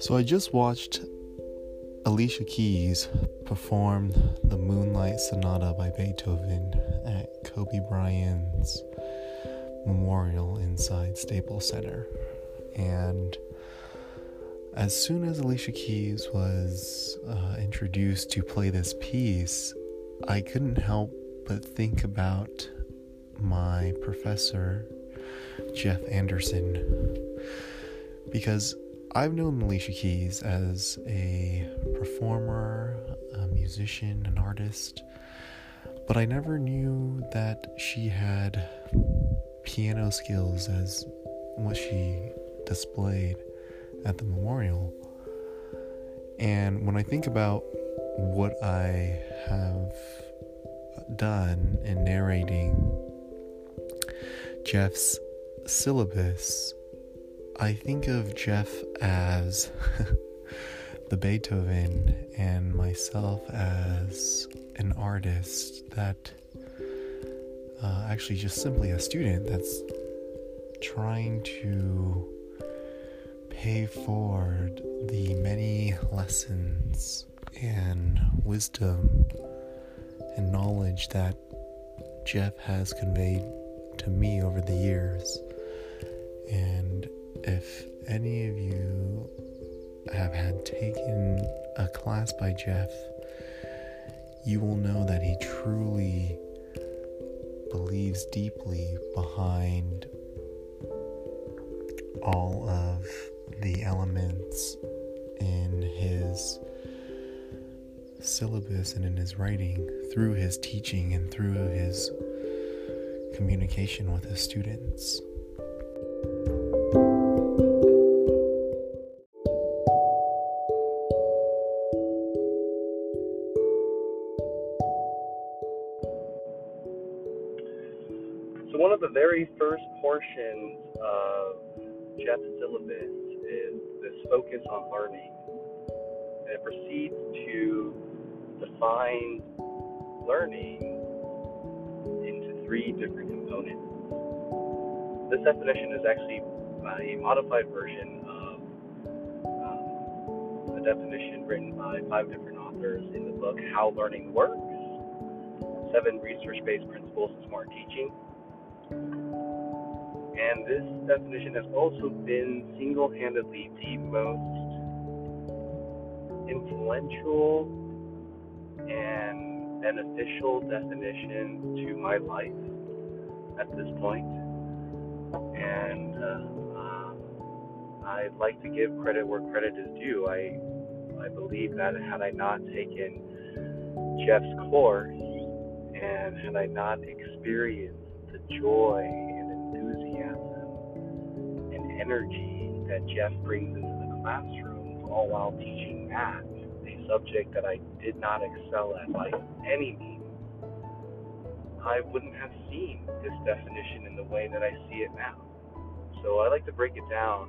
So I just watched Alicia Keys perform the Moonlight Sonata by Beethoven at Kobe Bryant's memorial inside Staples Center. And as soon as Alicia Keys was uh, introduced to play this piece, I couldn't help but think about my professor, Jeff Anderson, because I've known Alicia Keys as a performer, a musician, an artist, but I never knew that she had piano skills as what she displayed at the memorial. And when I think about what I have done in narrating Jeff's syllabus, I think of Jeff as the Beethoven and myself as an artist that uh, actually just simply a student that's trying to pay forward the many lessons and wisdom and knowledge that Jeff has conveyed to me over the years. And if any of you have had taken a class by Jeff, you will know that he truly believes deeply behind all of the elements in his syllabus and in his writing through his teaching and through his communication with his students. Portions of Jeff's syllabus is this focus on learning. And it proceeds to define learning into three different components. This definition is actually a modified version of um, a definition written by five different authors in the book How Learning Works Seven Research Based Principles of Smart Teaching. And this definition has also been single handedly the most influential and beneficial definition to my life at this point. And uh, uh, I'd like to give credit where credit is due. I, I believe that had I not taken Jeff's course and had I not experienced the joy and enthusiasm energy that Jeff brings into the classroom, all while teaching math, a subject that I did not excel at by any means, I wouldn't have seen this definition in the way that I see it now. So I like to break it down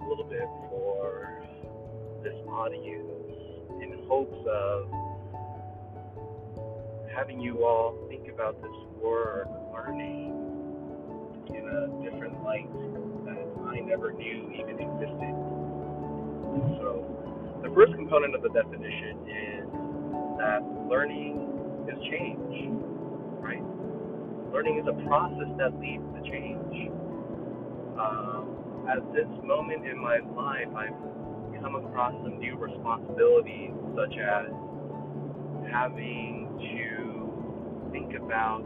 a little bit for this audience in hopes of having you all think about this word learning in a different light I never knew even existed. So, the first component of the definition is that learning is change, right? Learning is a process that leads to change. Um, at this moment in my life, I've come across some new responsibilities, such as having to think about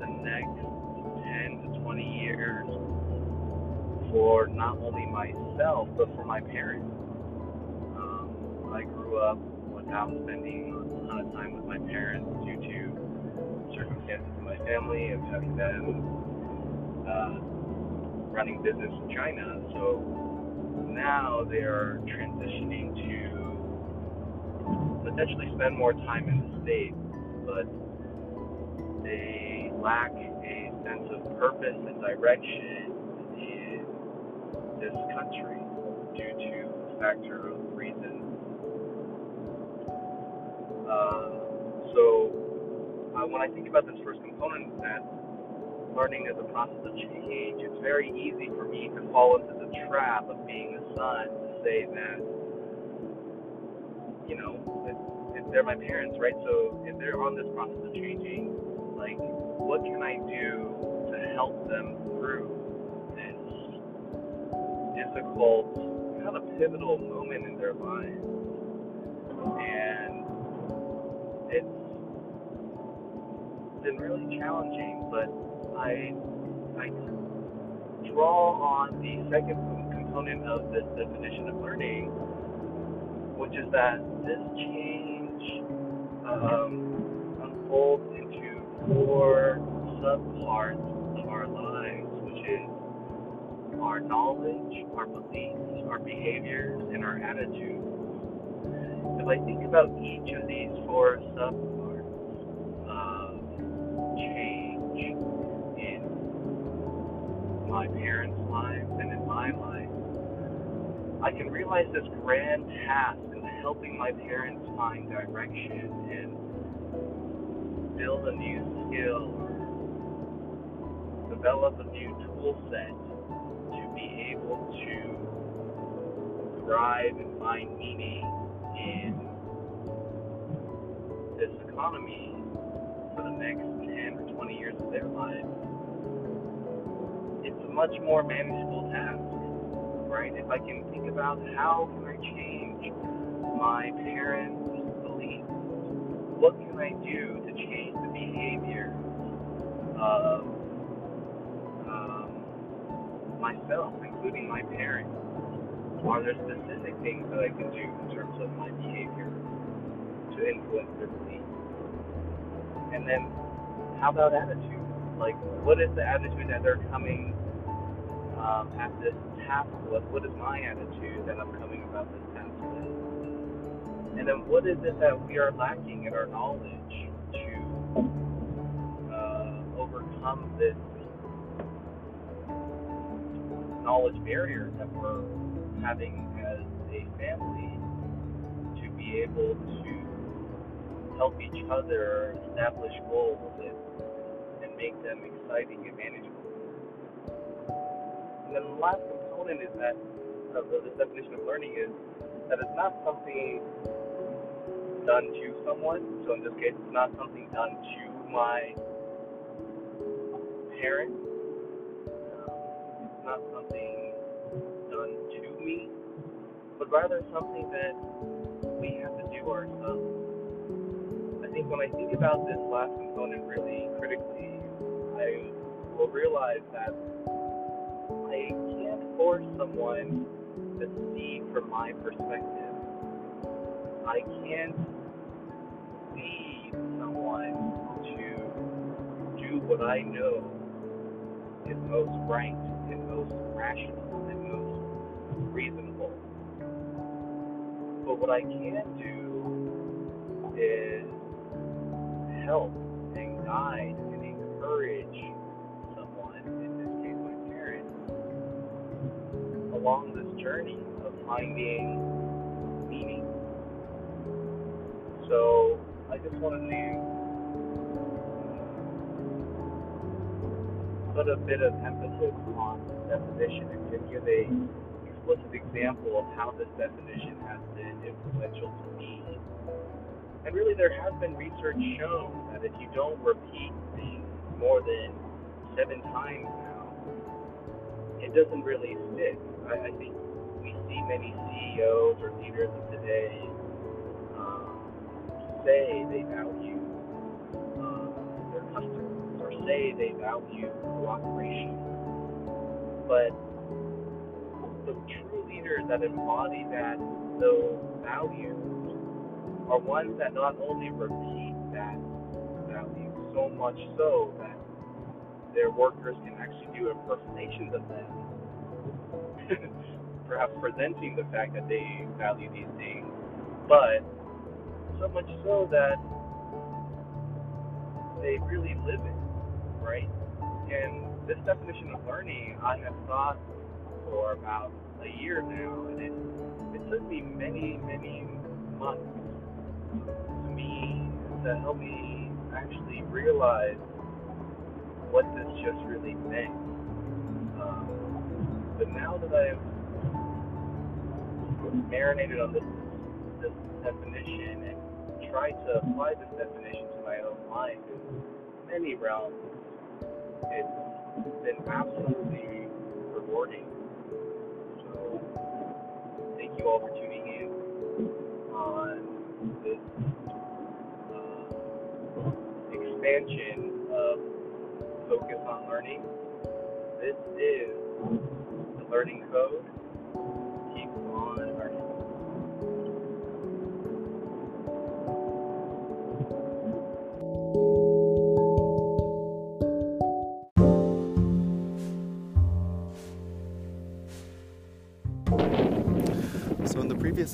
the next 10 to 20 years for not only myself, but for my parents. Um, I grew up without spending a ton of time with my parents due to circumstances in my family of having them uh, running business in China. So now they're transitioning to potentially spend more time in the States, but they lack a sense of purpose and direction this country due to a factor of reasons. Uh, so, uh, when I think about this first component, that learning is a process of change, it's very easy for me to fall into the trap of being the son to say that, you know, if, if they're my parents, right? So if they're on this process of changing, like, what can I do to help them through difficult, kind of pivotal moment in their lives? And it's been really challenging, but I I draw on the second component of this definition of learning, which is that this change um, unfolds into four subparts of our lives, our knowledge, our beliefs, our behaviors, and our attitudes. If I think about each of these four subparts of change in my parents' lives and in my life, I can realize this grand task of helping my parents find direction and build a new skill develop a new tool set able to thrive and find meaning in this economy for the next 10 or 20 years of their lives, it's a much more manageable task, right? If I can think about how can I change my parents' beliefs, what can I do to change the behavior of um, myself, including my parents? Are there specific things that I can do in terms of my behavior to influence their beliefs? And then, how about attitude? Like, what is the attitude that they're coming um, at this task with? What is my attitude that I'm coming about this task with? And then, what is it that we are lacking in our knowledge to uh, overcome this knowledge barrier that we're having as a family to be able to help each other establish goals and, and make them exciting and manageable. And then the last component is that of this definition of learning is that it's not something done to someone. So in this case, it's not something done to my parents. Not something done to me, but rather something that we have to do ourselves. I think when I think about this last component really critically, I will realize that I can't force someone to see from my perspective. I can't lead someone to do what I know is most right most rational and most reasonable. But what I can do is help and guide and encourage someone, in this case my parents, along this journey of finding meaning. So I just wanted to put a bit of emphasis on definition and to give a explicit example of how this definition has been influential to me. And really, there has been research shown that if you don't repeat things more than seven times now, it doesn't really stick. I, I think we see many CEOs or leaders of today um, say they value say they value cooperation. But the true leaders that embody that those values are ones that not only repeat that value so much so that their workers can actually do impersonations of them, perhaps presenting the fact that they value these things, but so much so that they really live it, right? And this definition of learning, I have thought for about a year now, and it, it took me many, many months to me to help me actually realize what this just really meant. Um, but now that I've marinated on this this definition and tried to apply this definition to my own life in many realms. It's been absolutely rewarding. So thank you all for tuning in on this uh, expansion of focus on learning. This is the Learning Code.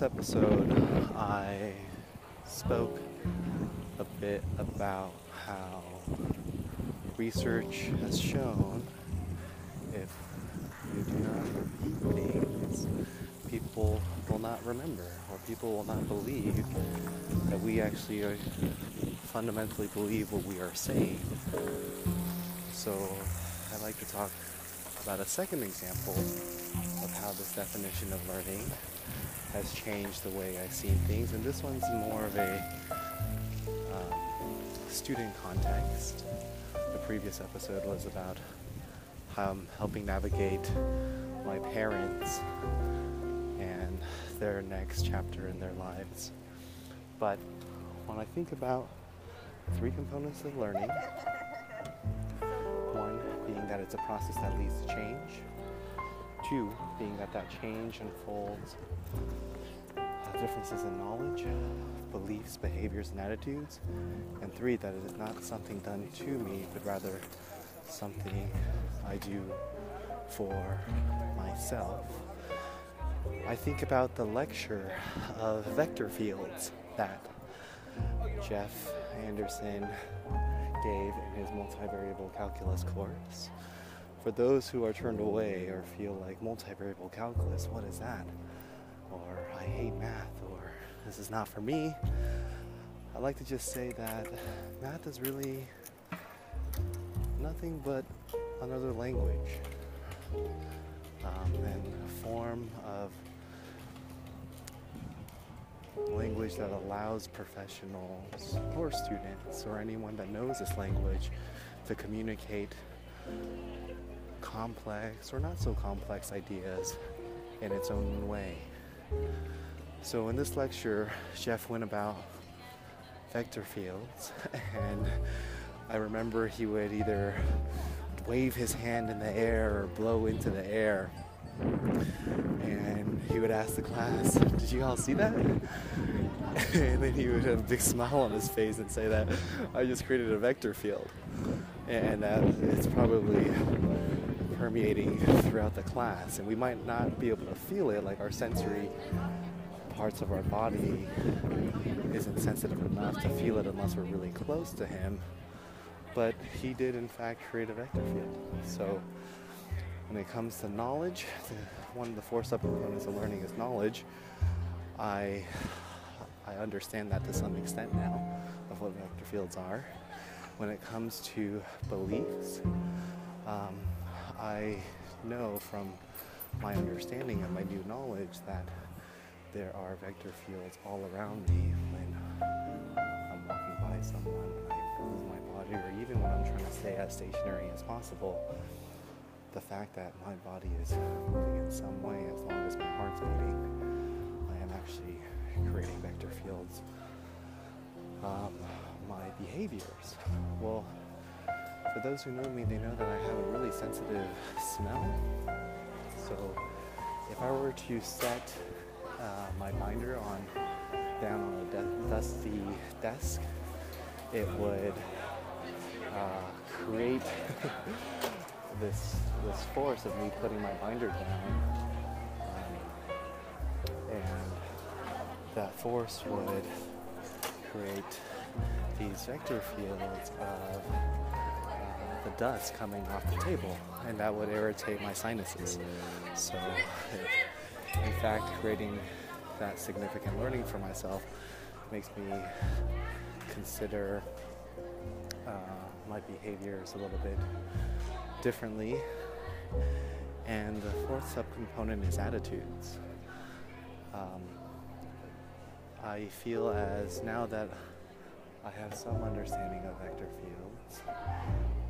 Episode, I spoke a bit about how research has shown if you do not repeat things, people will not remember, or people will not believe that we actually are fundamentally believe what we are saying. So, I'd like to talk about a second example of how this definition of learning has changed the way I see things, and this one's more of a um, student context. The previous episode was about how I'm helping navigate my parents and their next chapter in their lives. But when I think about three components of learning, one being that it's a process that leads to change, two being that that change unfolds uh, differences in knowledge, beliefs, behaviors, and attitudes, and three that it is not something done to me, but rather something I do for myself. I think about the lecture of vector fields that Jeff Anderson gave in his multivariable calculus course. For those who are turned away or feel like multivariable calculus, what is that? Or I hate math, or this is not for me, I like to just say that math is really nothing but another language um, and a form of language that allows professionals or students or anyone that knows this language to communicate complex or not so complex ideas in its own way. So, in this lecture, Jeff went about vector fields, and I remember he would either wave his hand in the air or blow into the air. And he would ask the class, Did you all see that? and then he would have a big smile on his face and say that I just created a vector field. And that it's probably permeating throughout the class. And we might not be able to feel it, like our sensory parts of our body isn't sensitive enough to feel it unless we're really close to him. But he did, in fact, create a vector field. So when it comes to knowledge, one of the four subcomponents of learning is knowledge. I I understand that to some extent now of what vector fields are. When it comes to beliefs, um, I know from my understanding and my new knowledge that there are vector fields all around me when I'm walking by someone and I move my body, or even when I'm trying to stay as stationary as possible. The fact that my body is moving in some way, as long as my heart's beating, I am actually creating vector fields. Um, my behaviors. Well, for those who know me, they know that I have a really sensitive smell. So if I were to set uh, my binder on down on a de- dusty desk, it would uh, create this this force of me putting my binder down, um, and that force would create these vector fields of dust coming off the table, and that would irritate my sinuses. So, in fact, creating that significant learning for myself makes me consider uh, my behaviors a little bit differently. And the fourth subcomponent is attitudes. Um, I feel as now that I have some understanding of vector fields,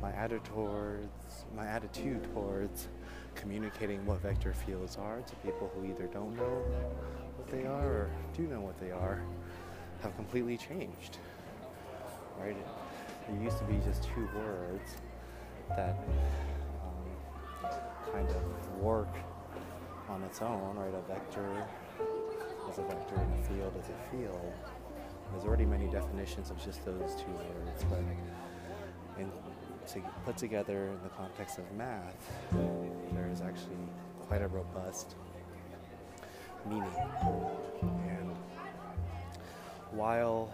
my attitude towards my attitude towards communicating what vector fields are to people who either don't know what they are or do know what they are have completely changed. Right? It, it used to be just two words that um, kind of work on its own, right? A vector as a vector and a field as a field. There's already many definitions of just those two words, but in, to put together in the context of math, there is actually quite a robust meaning. And while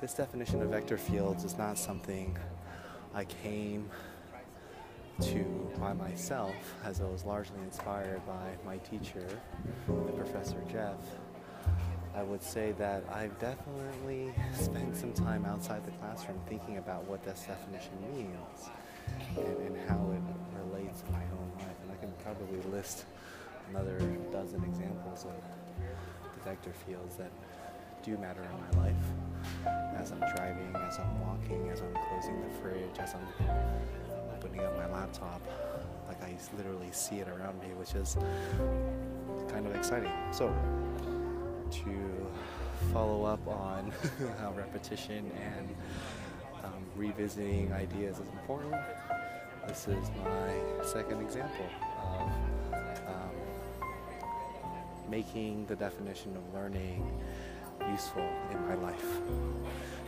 this definition of vector fields is not something I came to by myself, as I was largely inspired by my teacher, the Professor Jeff, I would say that I've definitely spent some time outside the classroom thinking about what this definition means and, and how it relates to my own life. And I can probably list another dozen examples of the vector fields that do matter in my life as I'm driving, as I'm walking, as I'm closing the fridge, as I'm opening up my laptop. Like I literally see it around me, which is kind of exciting. So, to follow up on how repetition and um, revisiting ideas is important, this is my second example of um, making the definition of learning useful in my life.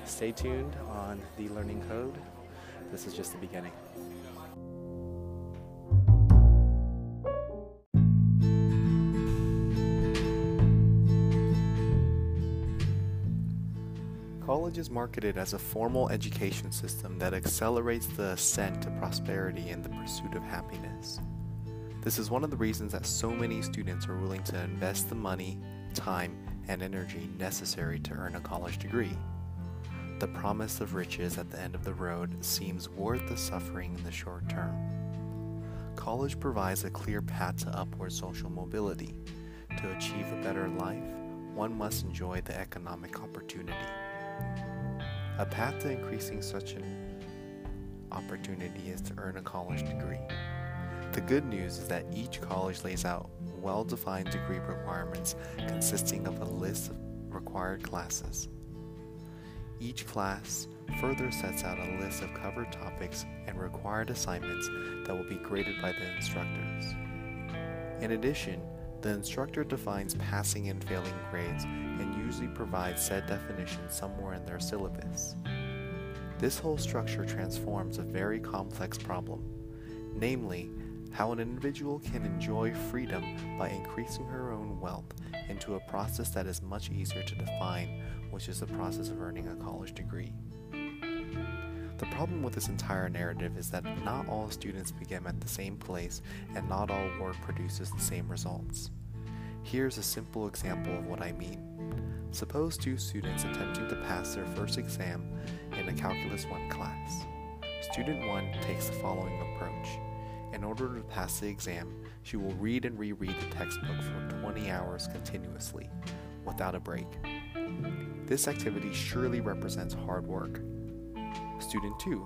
Stay tuned on the Learning Code. This is just the beginning. College is marketed as a formal education system that accelerates the ascent to prosperity and the pursuit of happiness. This is one of the reasons that so many students are willing to invest the money, time, and energy necessary to earn a college degree. The promise of riches at the end of the road seems worth the suffering in the short term. College provides a clear path to upward social mobility. To achieve a better life, one must enjoy the economic opportunity. A path to increasing such an opportunity is to earn a college degree. The good news is that each college lays out well defined degree requirements consisting of a list of required classes. Each class further sets out a list of covered topics and required assignments that will be graded by the instructors. In addition, the instructor defines passing and failing grades and usually provides said definition somewhere in their syllabus. This whole structure transforms a very complex problem, namely, how an individual can enjoy freedom by increasing her own wealth into a process that is much easier to define, which is the process of earning a college degree. The problem with this entire narrative is that not all students begin at the same place and not all work produces the same results. Here's a simple example of what I mean. Suppose two students attempting to pass their first exam in a Calculus 1 class. Student 1 takes the following approach. In order to pass the exam, she will read and reread the textbook for 20 hours continuously, without a break. This activity surely represents hard work. Student 2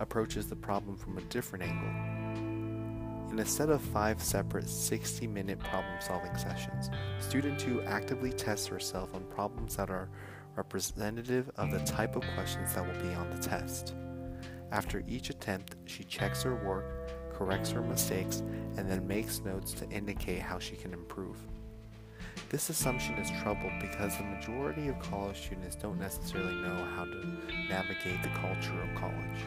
approaches the problem from a different angle. In a set of five separate 60 minute problem solving sessions, student 2 actively tests herself on problems that are representative of the type of questions that will be on the test. After each attempt, she checks her work, corrects her mistakes, and then makes notes to indicate how she can improve. This assumption is troubled because the majority of college students don't necessarily know how to navigate the culture of college.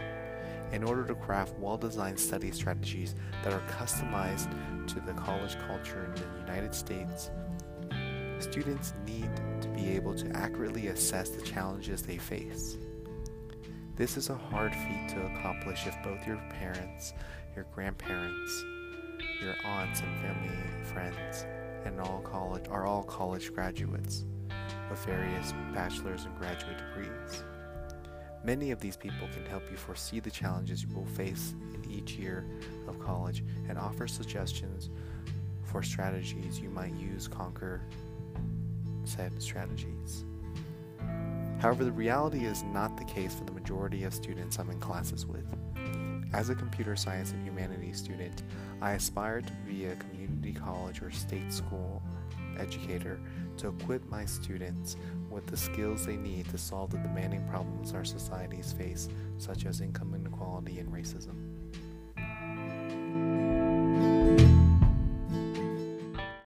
In order to craft well designed study strategies that are customized to the college culture in the United States, students need to be able to accurately assess the challenges they face. This is a hard feat to accomplish if both your parents, your grandparents, your aunts and family and friends and all college are all college graduates with various bachelor's and graduate degrees. Many of these people can help you foresee the challenges you will face in each year of college and offer suggestions for strategies you might use conquer said strategies. However, the reality is not the case for the majority of students I'm in classes with. As a computer science and humanities student, I aspire to be a community college or state school educator to equip my students with the skills they need to solve the demanding problems our societies face, such as income inequality and racism.